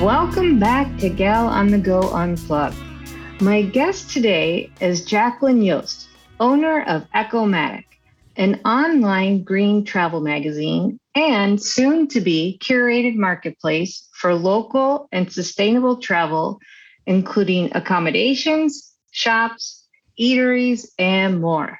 Welcome back to Gal on the Go Unplugged. My guest today is Jaclyn Yost, owner of Ecomadic, an online green travel magazine and soon to be curated marketplace for local and sustainable travel, including accommodations, shops, eateries, and more.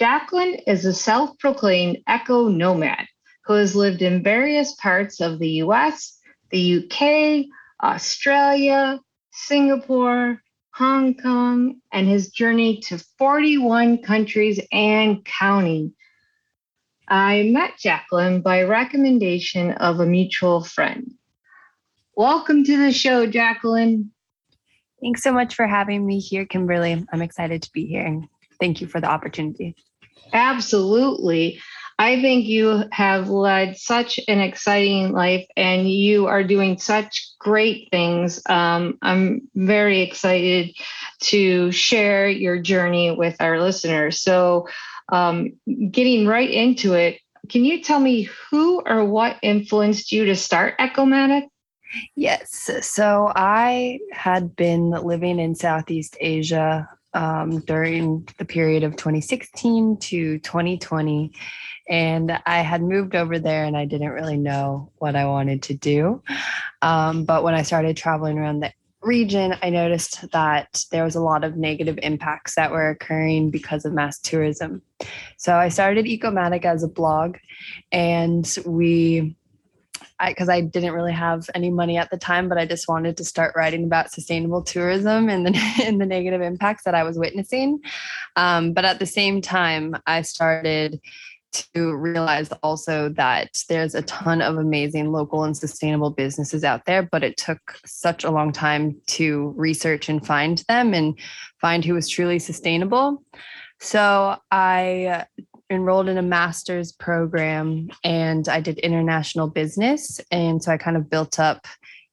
Jaclyn is a self proclaimed eco nomad who has lived in various parts of the US the UK, Australia, Singapore, Hong Kong, and his journey to 41 countries and counting. I met Jaclyn by recommendation of a mutual friend. Welcome to the show, Jaclyn. Thanks so much for having me here, Kimberly. I'm excited to be here and thank you for the opportunity. Absolutely. I think you have led such an exciting life and you are doing such great things. Um, I'm very excited to share your journey with our listeners. So, um, getting right into it, can you tell me who or what influenced you to start Ecomadic? Yes. So I had been living in Southeast Asia um, during the period of 2016 to 2020 and I had moved over there and I didn't really know what I wanted to do. Um, but when I started traveling around the region, I noticed that there was a lot of negative impacts that were occurring because of mass tourism. So I started Ecomadic as a blog and we because I, I, didn't really have any money at the time, but I just wanted to start writing about sustainable tourism and the and the negative impacts that I was witnessing. Um, but at the same time, I started to realize also that there's a ton of amazing local and sustainable businesses out there, but it took such a long time to research and find them and find who was truly sustainable. So I enrolled in a master's program and I did international business. And so I kind of built up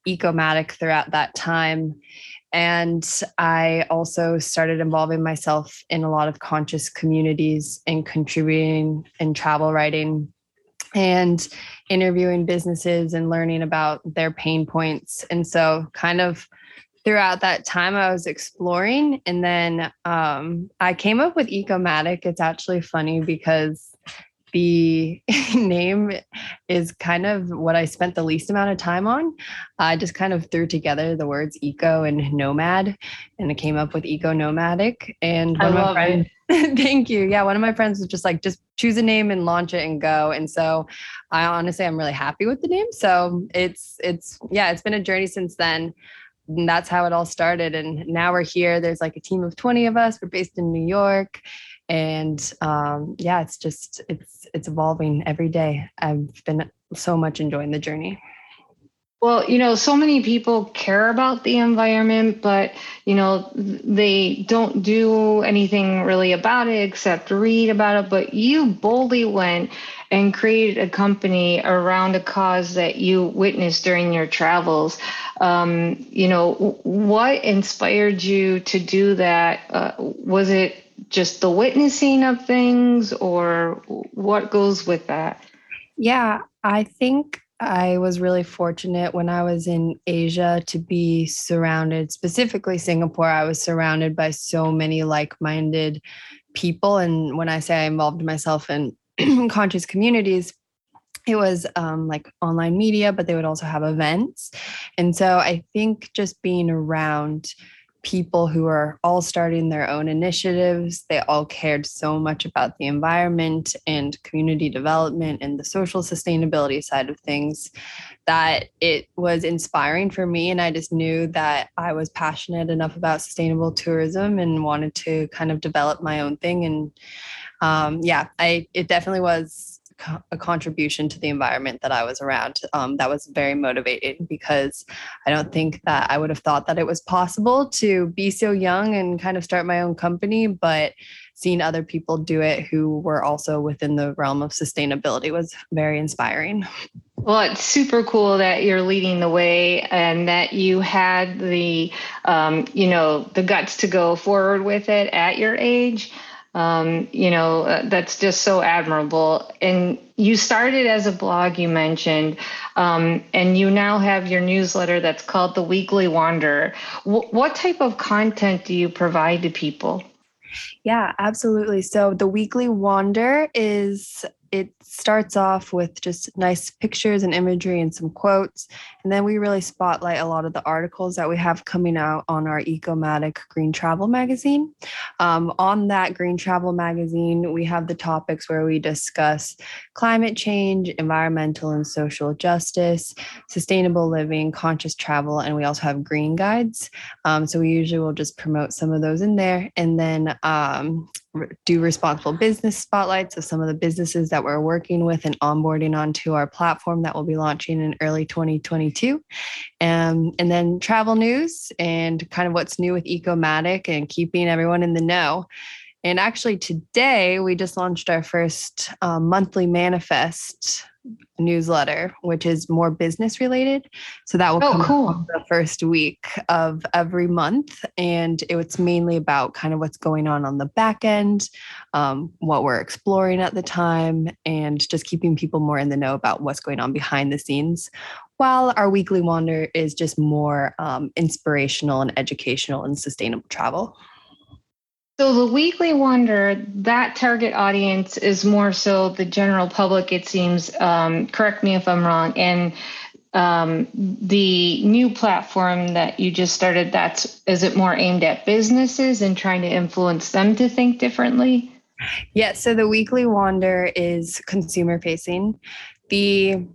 Ecomadic throughout that time. And I also started involving myself in a lot of conscious communities and contributing in travel writing and interviewing businesses and learning about their pain points. And so, kind of throughout that time, I was exploring. And then um, I came up with Ecomadic. It's actually funny because the name is kind of what I spent the least amount of time on. I just kind of threw together the words eco and nomad and it came up with eco nomadic. And one I of my friends, thank you. Yeah, one of my friends was just like, just choose a name and launch it and go. And so I honestly, I'm really happy with the name. So it's, it's, yeah, it's been a journey since then. And that's how it all started. And now we're here. There's like a team of 20 of us. We're based in New York and um, yeah it's just it's it's evolving every day. I've been so much enjoying the journey. Well you know so many people care about the environment but you know they don't do anything really about it except read about it. But you boldly went and created a company around a cause that you witnessed during your travels. Um, you know what inspired you to do that? Uh, was it just the witnessing of things or what goes with that? Yeah, I think I was really fortunate when I was in Asia to be surrounded, specifically Singapore. I was surrounded by so many like minded people. And when I say I involved myself in conscious communities, it was um, like online media, but they would also have events. And so I think just being around people who are all starting their own initiatives. They all cared so much about the environment and community development and the social sustainability side of things that it was inspiring for me. And I just knew that I was passionate enough about sustainable tourism and wanted to kind of develop my own thing. And um, yeah, I it definitely was a contribution to the environment that I was around um, that was very motivating because I don't think that I would have thought that it was possible to be so young and kind of start my own company, but seeing other people do it who were also within the realm of sustainability was very inspiring. Well, it's super cool that you're leading the way and that you had the, um, you know, the guts to go forward with it at your age. Um, you know, uh, that's just so admirable. And you started as a blog, you mentioned, um, and you now have your newsletter that's called The Weekly Wanderer. W- what type of content do you provide to people? Yeah, absolutely. So the weekly wander is it starts off with just nice pictures and imagery and some quotes. And then we really spotlight a lot of the articles that we have coming out on our Ecomadic Green Travel magazine. Um, on that Green Travel magazine, we have the topics where we discuss climate change, environmental and social justice, sustainable living, conscious travel, and we also have green guides. Um, so we usually will just promote some of those in there. And then um, do responsible business spotlights of some of the businesses that we're working with and onboarding onto our platform that will be launching in early 2022. Um, and then travel news and kind of what's new with Ecomadic and keeping everyone in the know. And actually, today we just launched our first uh, monthly manifest newsletter, which is more business related. So that will oh, come cool. the first week of every month. And it's mainly about kind of what's going on on the back end, um, what we're exploring at the time, and just keeping people more in the know about what's going on behind the scenes. While our weekly wander is just more um, inspirational and educational and sustainable travel. So the weekly wander, that target audience is more so the general public. It seems. Um, correct me if I'm wrong. And um, the new platform that you just started, that's is it more aimed at businesses and trying to influence them to think differently? Yeah. So the weekly wander is consumer facing. The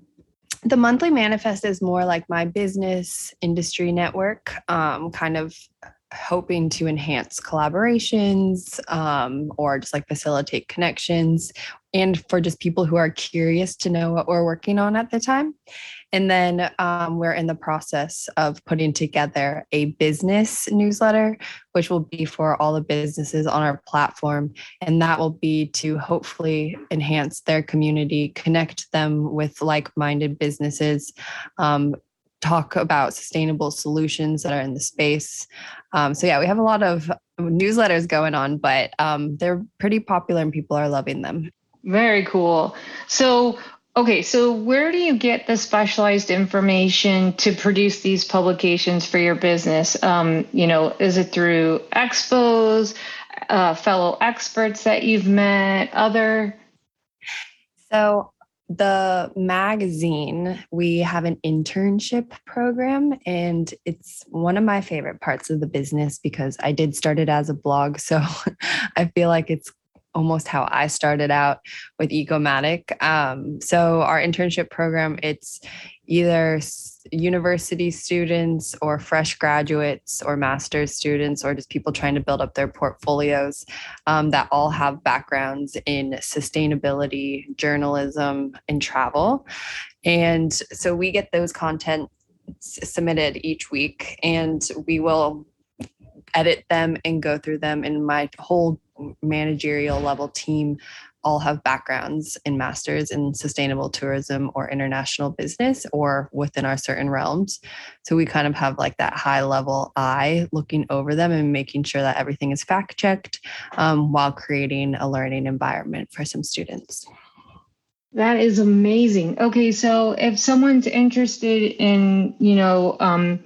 the monthly manifest is more like my business industry network, um, kind of hoping to enhance collaborations um, or just like facilitate connections and for just people who are curious to know what we're working on at the time. And then um, we're in the process of putting together a business newsletter which will be for all the businesses on our platform. And that will be to hopefully enhance their community connect them with like-minded businesses um, talk about sustainable solutions that are in the space. Um, so yeah, we have a lot of newsletters going on, but um, they're pretty popular and people are loving them. Very cool. So okay, so where do you get the specialized information to produce these publications for your business? Um, you know, is it through expos, uh, fellow experts that you've met, other? So the magazine, we have an internship program, and it's one of my favorite parts of the business because I did start it as a blog. So I feel like it's almost how I started out with Ecomadic. Um, so our internship program, it's either university students or fresh graduates or master's students or just people trying to build up their portfolios um, that all have backgrounds in sustainability, journalism, and travel. And so we get those content submitted each week and we will edit them and go through them and my whole managerial level team all have backgrounds in masters in sustainable tourism or international business or within our certain realms. So we kind of have like that high level eye looking over them and making sure that everything is fact checked um, while creating a learning environment for some students. That is amazing. Okay, so if someone's interested in, you know, um,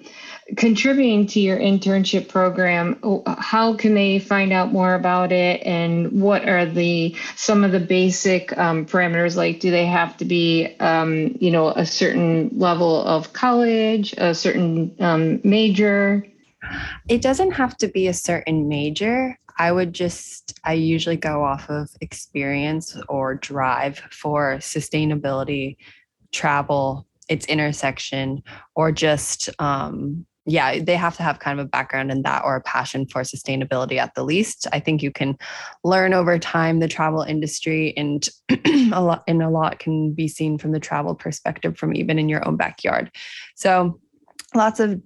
contributing to your internship program how can they find out more about it? And what are the some of the basic um, parameters? Like do they have to be um, you know a certain level of college a certain um, major? It doesn't have to be a certain major. I would just i usually go off of experience or drive for sustainability travel its intersection or just um, yeah, they have to have kind of a background in that or a passion for sustainability at the least. I think you can learn over time the travel industry and a lot and a lot can be seen from the travel perspective from even in your own backyard. So lots of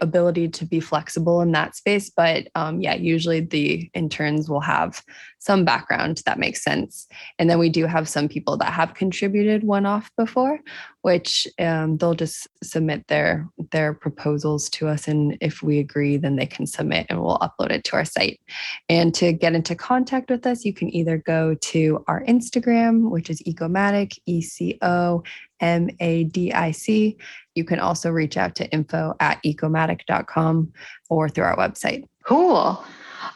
ability to be flexible in that space. But um, yeah, usually the interns will have some background that makes sense. And then we do have some people that have contributed one off before, which um, they'll just submit their their proposals to us. And if we agree, then they can submit and we'll upload it to our site. And to get into contact with us, you can either go to our Instagram, which is Ecomadic, E C O M A D I C. You can also reach out to info at ecomadic.com or through our website. Cool.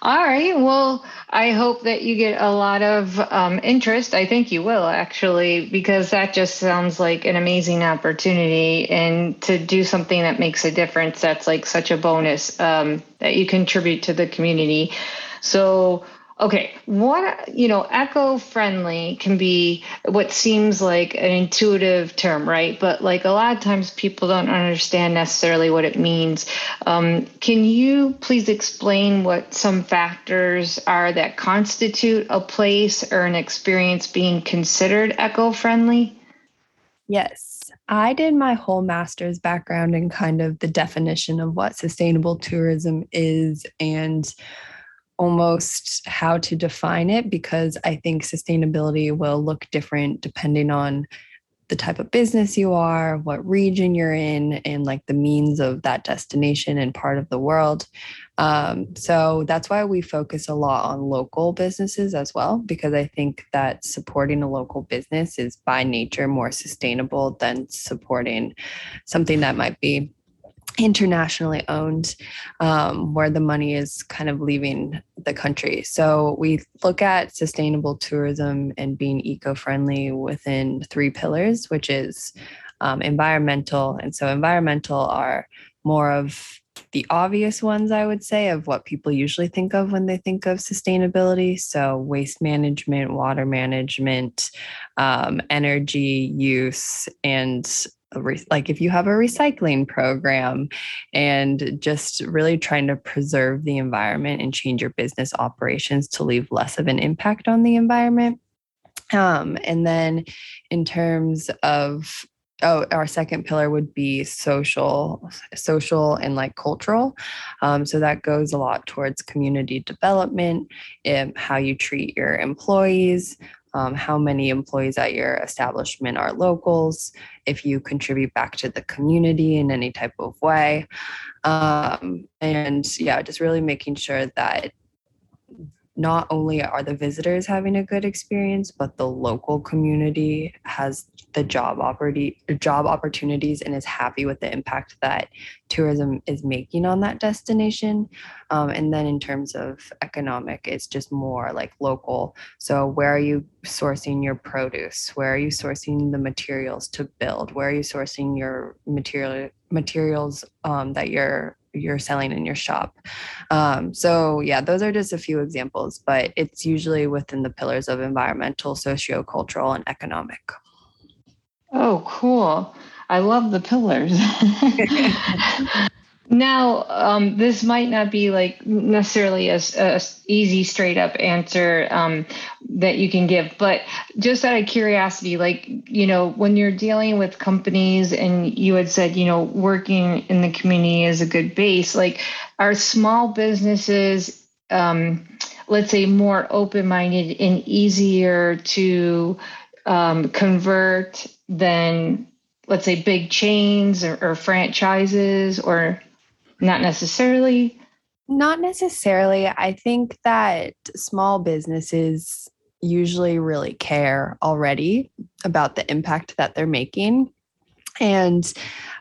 All right. Well, I hope that you get a lot of um, interest. I think you will actually, because that just sounds like an amazing opportunity. And to do something that makes a difference, that's like such a bonus um, that you contribute to the community. So, Okay, what you know, eco-friendly can be what seems like an intuitive term, right? But like a lot of times, people don't understand necessarily what it means. Um, can you please explain what some factors are that constitute a place or an experience being considered eco-friendly? Yes, I did my whole master's background in kind of the definition of what sustainable tourism is and almost how to define it because I think sustainability will look different depending on the type of business you are, what region you're in, and like the means of that destination and part of the world. Um, so that's why we focus a lot on local businesses as well, because I think that supporting a local business is by nature more sustainable than supporting something that might be internationally owned, um, where the money is kind of leaving the country. So we look at sustainable tourism and being eco friendly within three pillars, which is um, environmental. And so, environmental are more of the obvious ones, I would say, of what people usually think of when they think of sustainability. So, waste management, water management, um, energy use, and like if you have a recycling program and just really trying to preserve the environment and change your business operations to leave less of an impact on the environment. Um, and then in terms of oh our second pillar would be social social and like cultural um, so that goes a lot towards community development and how you treat your employees um, how many employees at your establishment are locals, if you contribute back to the community in any type of way. Um, and yeah, just really making sure that not only are the visitors having a good experience, but the local community has the job opportunity job opportunities and is happy with the impact that tourism is making on that destination. Um, and then in terms of economic, it's just more like local. So where are you sourcing your produce? Where are you sourcing the materials to build? Where are you sourcing your material materials um, that you're you're selling in your shop. Um, so yeah, those are just a few examples, but it's usually within the pillars of environmental, socio-cultural, and economic. Oh, cool. I love the pillars. now, um, this might not be like necessarily a, a easy, straight up answer um, that you can give, but just out of curiosity, like, you know, when you're dealing with companies and you had said, you know, working in the community is a good base, like, are small businesses, um, let's say, more open minded and easier to um, convert than let's say big chains or, or franchises or not necessarily. Not necessarily. I think that small businesses usually really care already about the impact that they're making. And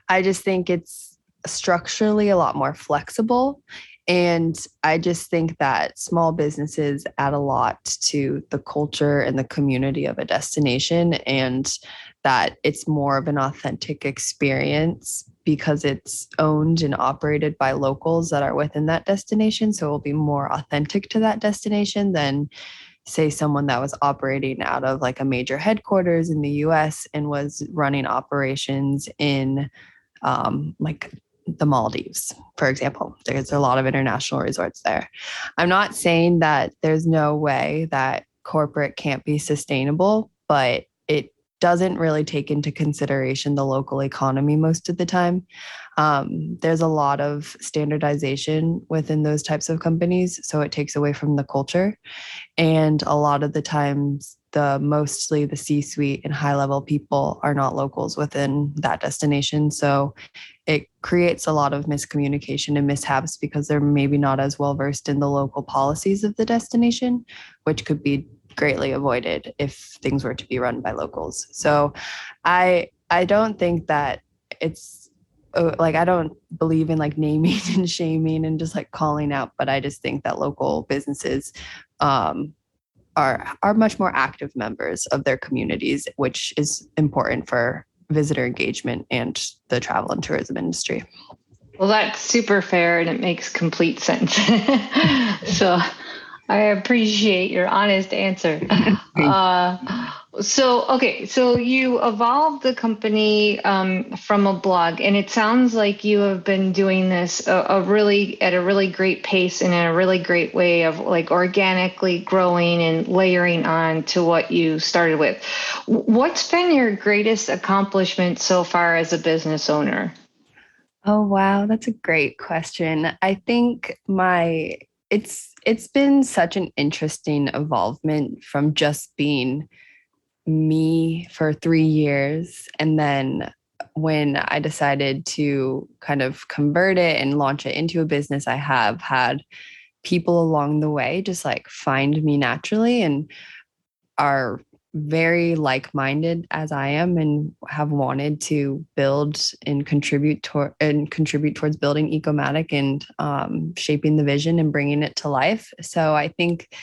i just think it's structurally a lot more flexible. And I just think that small businesses add a lot to the culture and the community of a destination, and that it's more of an authentic experience because it's owned and operated by locals that are within that destination. So it will be more authentic to that destination than, say, someone that was operating out of like a major headquarters in the US and was running operations in um, like the Maldives, for example. There's a lot of international resorts there. I'm not saying that there's no way that corporate can't be sustainable, but doesn't really take into consideration the local economy most of the time. Um, there's a lot of standardization within those types of companies, so it takes away from the culture. And a lot of the times, the mostly the C suite and high level people are not locals within that destination. So it creates a lot of miscommunication and mishaps because they're maybe not as well versed in the local policies of the destination, which could be greatly avoided if things were to be run by locals. So I I don't think that it's uh, like I don't believe in like naming and shaming and just like calling out, but I just think that local businesses um, are are much more active members of their communities, which is important for visitor engagement and the travel and tourism industry. Well, that's super fair and it makes complete sense. so I appreciate your honest answer. Uh, so, okay, so you evolved the company um, from a blog, and it sounds like you have been doing this a, a, really at a really great pace and in a really great way of like organically growing and layering on to what you started with. What's been your greatest accomplishment so far as a business owner? Oh wow, that's a great question. I think my it's it's been such an interesting evolvement from just being me for 3 years and then when I decided to kind of convert it and launch it into a business I have had people along the way just like find me naturally and are very like-minded as I am and have wanted to build and contribute to and contribute towards building Ecomadic and um, shaping the vision and bringing it to life. So I think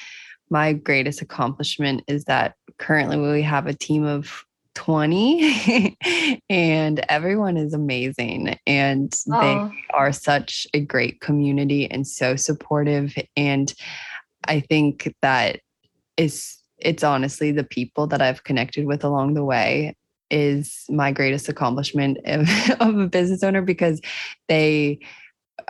my greatest accomplishment is that currently we have a team of 20 and everyone is amazing and Aww. they are such a great community and so supportive and I think that is it's honestly the people that I've connected with along the way is my greatest accomplishment of, of a business owner because they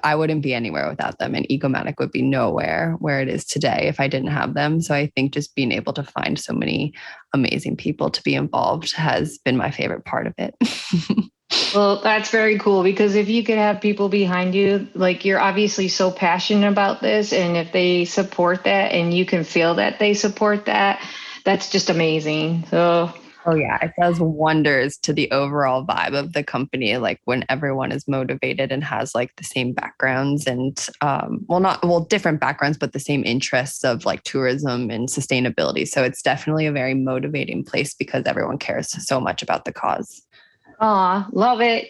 I wouldn't be anywhere without them and Ecomadic would be nowhere where it is today if I didn't have them. So I think just being able to find so many amazing people to be involved has been my favorite part of it. Well, that's very cool because if you could have people behind you, like you're obviously so passionate about this, and if they support that and you can feel that they support that, that's just amazing. So, oh, yeah, it does wonders to the overall vibe of the company. Like when everyone is motivated and has like the same backgrounds and, um, well, not, well, different backgrounds, but the same interests of like tourism and sustainability. So it's definitely a very motivating place because everyone cares so much about the cause. Ah, love it.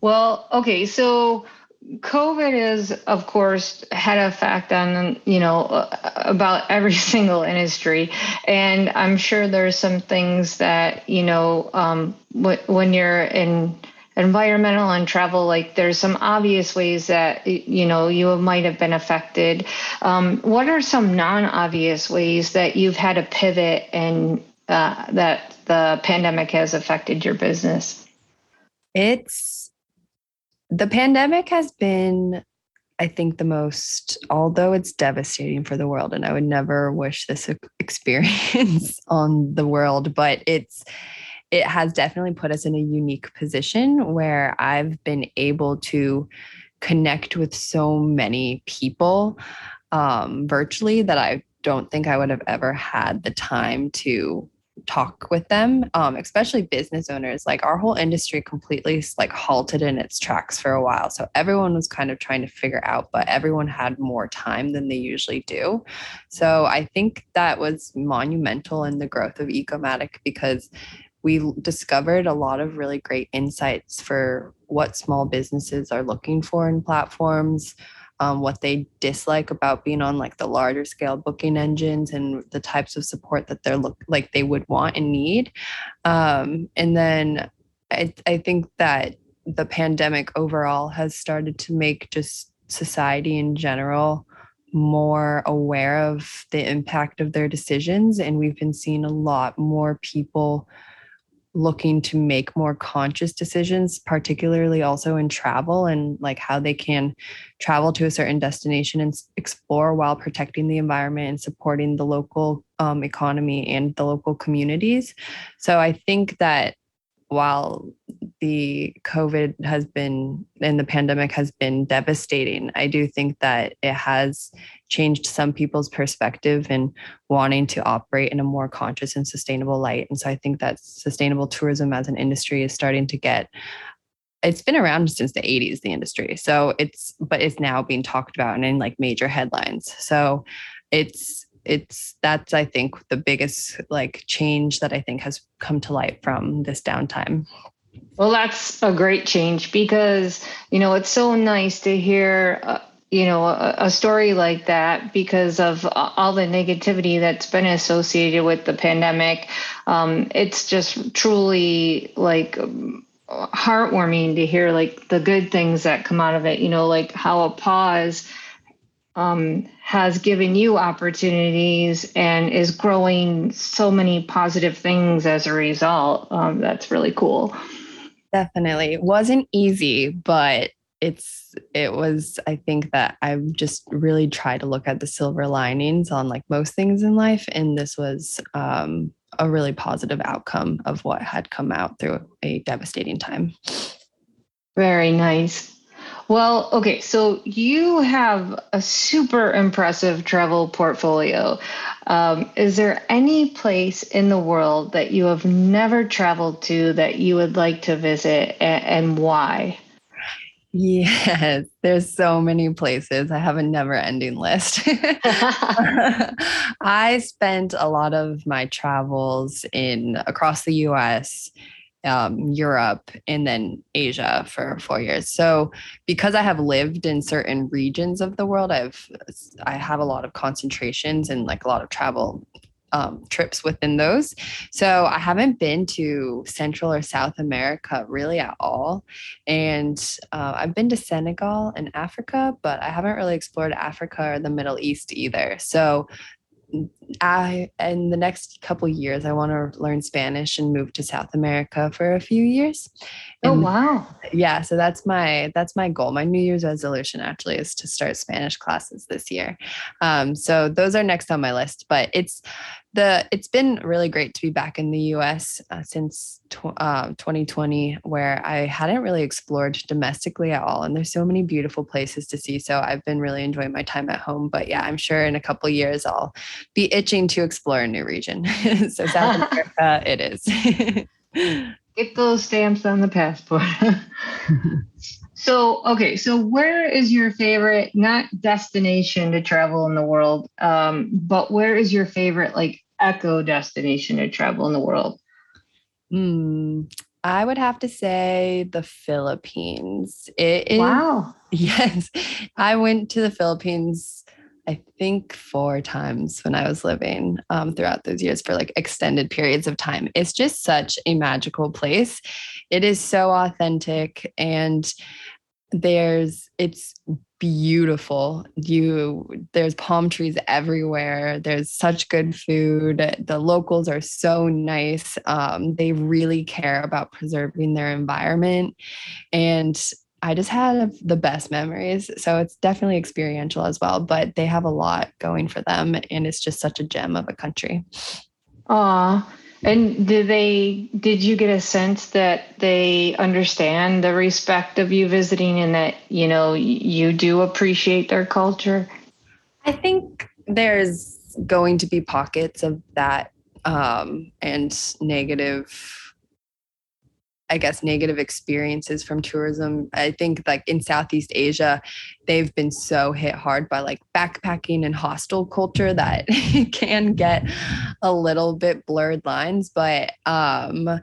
Well, okay, so COVID is, of course, had an effect on you know about every single industry, and I'm sure there's some things that you know um, when you're in environmental and travel like there's some obvious ways that you know you might have been affected um, what are some non-obvious ways that you've had to pivot and uh, that the pandemic has affected your business? It's the pandemic has been, I think, the most, although it's devastating for the world, and I would never wish this experience on the world, but it's, it has definitely put us in a unique position where I've been able to connect with so many people um, virtually that I don't think I would have ever had the time to talk with them um, especially business owners like our whole industry completely like halted in its tracks for a while. So everyone was kind of trying to figure out but everyone had more time than they usually do. So i think that was monumental in the growth of ecomadic because we discovered a lot of really great insights for what small businesses are looking for in platforms um, what they dislike about being on like the larger scale booking engines and the types of support that they're look like they would want and need. Um, and then I, I think that the pandemic overall has started to make just society in general more aware of the impact of their decisions and we've been seeing a lot more people looking to make more conscious decisions particularly also in travel and like how they can travel to a certain destination and explore while protecting the environment and supporting the local um, economy and the local communities. So I think that while the COVID has been and the pandemic has been devastating, I do think that it has changed some people's perspective and wanting to operate in a more conscious and sustainable light. And so I think that sustainable tourism as an industry is starting to get it's been around since the 80s the industry. So it's but it's now being talked about and in like major headlines. So it's it's that's i think the biggest like change that i think has come to light from this downtime well that's a great change because you know it's so nice to hear uh, you know a, a, story like that because of all the negativity that's been associated with the pandemic um, it's just truly like heartwarming to hear like the good things that come out of it you know like how a pause um, has given you opportunities and is growing so many positive things as a result. Um, that's really cool. Definitely. It wasn't easy, but it's it was i think that i've just really tried to look at the silver linings on like most things in life and this was um, a really positive outcome of what had come out through a devastating time very nice well, okay, so you have a super impressive travel portfolio. Um, is there any place in the world that you have never traveled to that you would like to visit and, and why? Yes, there's so many places. I have a never ending list. I spent a lot of my travels in across the US um, Europe and then Asia for four years. So because I have lived in certain regions of the world, I've I have a lot of concentrations and like a lot of travel um, trips within those. So I haven't been to Central or South America really at all. And uh, I've been to Senegal and Africa, but I haven't really explored Africa or the Middle East either. So I in the next couple years I want to learn Spanish and move to South America for a few years. Oh, and oh wow. Yeah, so that's my that's my goal. My New Year's resolution actually is to start Spanish classes this year. Um, so those are next on my list, but it's the it's been really great to be back in the US uh, since tw- uh, 2020 where I hadn't really explored domestically at all and there's so many beautiful places to see so I've been really enjoying my time at home but yeah I'm sure in a couple years I'll be itching to explore a new region. So South America it is. Get those stamps on the passport. So, okay, so where is your favorite, not destination to travel in the world, um, but where is your favorite, like, eco destination to travel in the world? Hmm. I would have to say the Philippines. It is, wow. Yes. I went to the Philippines, I think, four times when I was living um, throughout those years for like extended periods of time. It's just such a magical place. It is so authentic and there's it's beautiful. You there's palm trees everywhere. There's such good food. The locals are so nice. Um, they really care about preserving their environment. And i just had the best memories. So it's definitely experiential as well but they have a lot going for them and it's just such a gem of a country. Aw, and did they did you get a sense that they understand the respect of you visiting and that, you know, you do appreciate their culture? I think there's going to be pockets of that um, and negative I guess, negative experiences from tourism. I think like in Southeast Asia, they've been so hit hard by like backpacking and hostel culture that it can get a little bit blurred lines. But um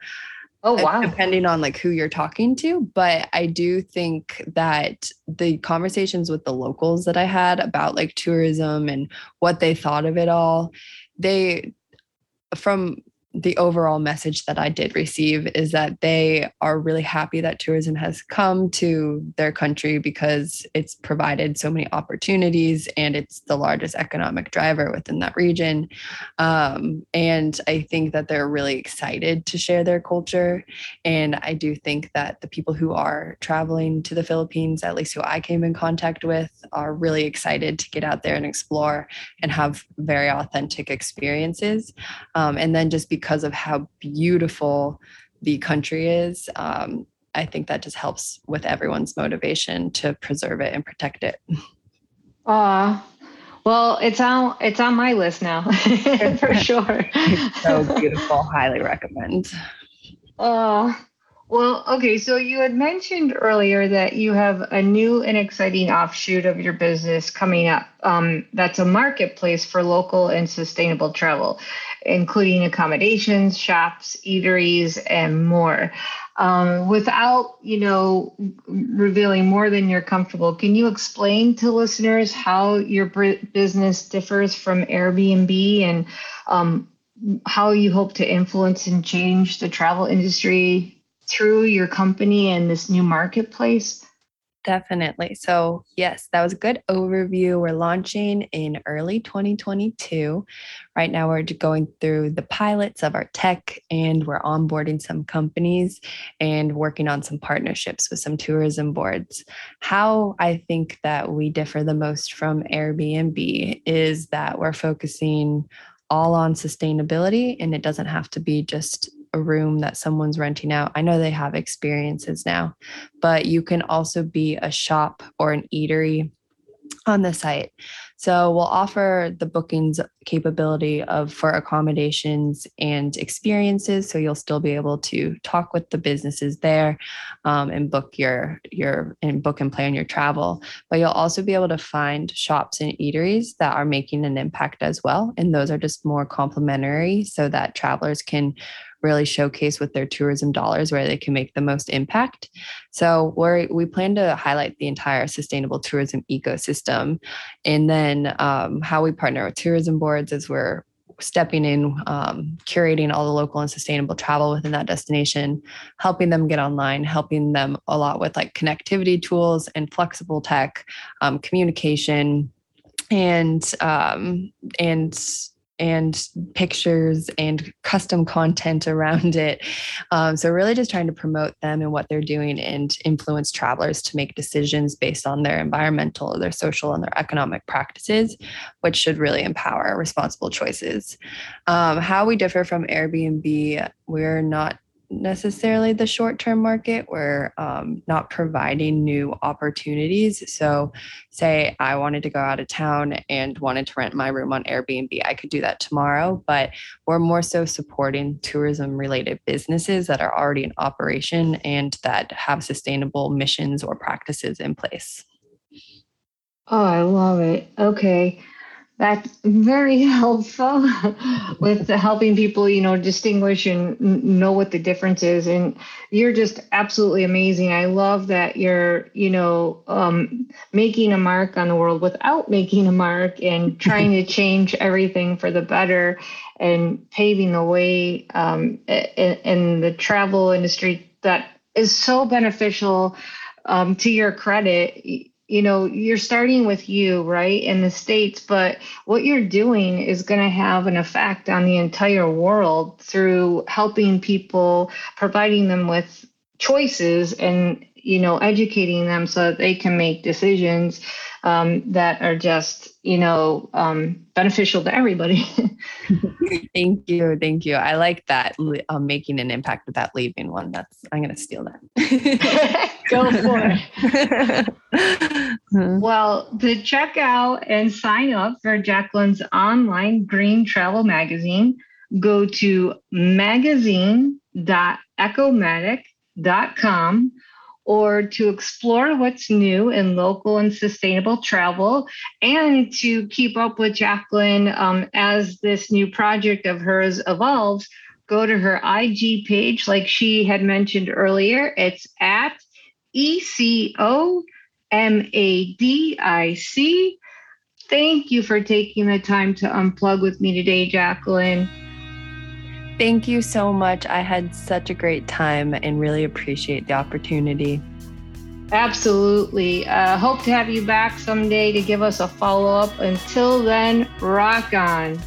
Oh wow. Depending on like who you're talking to. But I do think that the conversations with the locals that I had about like tourism and what they thought of it all, they from the overall message that I did receive is that they are really happy that tourism has come to their country because it's provided so many opportunities and it's the largest economic driver within that region. Um, and I think that they're really excited to share their culture. And I do think that the people who are traveling to the Philippines, at least who I came in contact with, are really excited to get out there and explore and have very authentic experiences. Um, and then just because of how beautiful the country is, um, I think that just helps with everyone's motivation to preserve it and protect it. Ah, well, it's on it's on my list now for sure. It's so beautiful. Highly recommend. Uh, well, okay. So you had mentioned earlier that you have a new and exciting offshoot of your business coming up. Um, that's a marketplace for local and sustainable travel, including accommodations, shops, eateries, and more. Um, without, you know, revealing more than you're comfortable, can you explain to listeners how your business differs from Airbnb and um, how you hope to influence and change the travel industry through your company and this new marketplace? Definitely. So, yes, that was a good overview. We're launching in early 2022. Right now, we're going through the pilots of our tech and we're onboarding some companies and working on some partnerships with some tourism boards. How I think that we differ the most from Airbnb is that we're focusing all on sustainability and it doesn't have to be just a room that someone's renting out. I know they have experiences now, but you can also be a shop or an eatery on the site. So we'll offer the bookings capability of for accommodations and experiences. So you'll still be able to talk with the businesses there um, and book your your and book and plan your travel. But you'll also be able to find shops and eateries that are making an impact as well. And those are just more complementary so that travelers can really showcase with their tourism dollars where they can make the most impact. So we we plan to highlight the entire sustainable tourism ecosystem, and then um, how we partner with tourism boards as we're stepping in, um, curating all the local and sustainable travel within that destination, helping them get online, helping them a lot with like connectivity tools and flexible tech, um, communication, and um, and and pictures and custom content around it. Um, so, really just trying to promote them and what they're doing and influence travelers to make decisions based on their environmental, their social, and their economic practices, which should really empower responsible choices. Um, how we differ from Airbnb, we're not necessarily the short term market. We're um, not providing new opportunities. So, say I wanted to go out of town and wanted to rent my room on Airbnb, I could do that tomorrow. But we're more so supporting tourism related businesses that are already in operation and that have sustainable missions or practices in place. Oh, I love it. Okay. That's very helpful with helping people, you know, distinguish and know what the difference is. And you're just absolutely amazing. I love that you're, you know, um, making a mark on the world without making a mark and trying to change everything for the better and paving the way um, in, in the travel industry that is so beneficial um, to your credit you know you're starting with you right in the states but what you're doing is going to have an effect on the entire world through helping people providing them with choices and you know educating them so that they can make decisions um, that are just you know um, beneficial to everybody. Thank you thank you. I like that um, making an impact with that leaving one. That's i'm going to steal that. Go for it. Well to check out and sign up for jaclyn's online green travel magazine go to magazine.ecomadic.com or to explore what's new in local and sustainable travel and to keep up with Jaclyn um, as this new project of hers evolves, go to her IG page, like she had mentioned earlier. It's at E C O M A D I C. Thank you for taking the time to unplug with me today, Jaclyn. Thank you so much. I had such a great time and really appreciate the opportunity. Absolutely. Uh, hope to have you back someday to give us a follow up. Until then, rock on.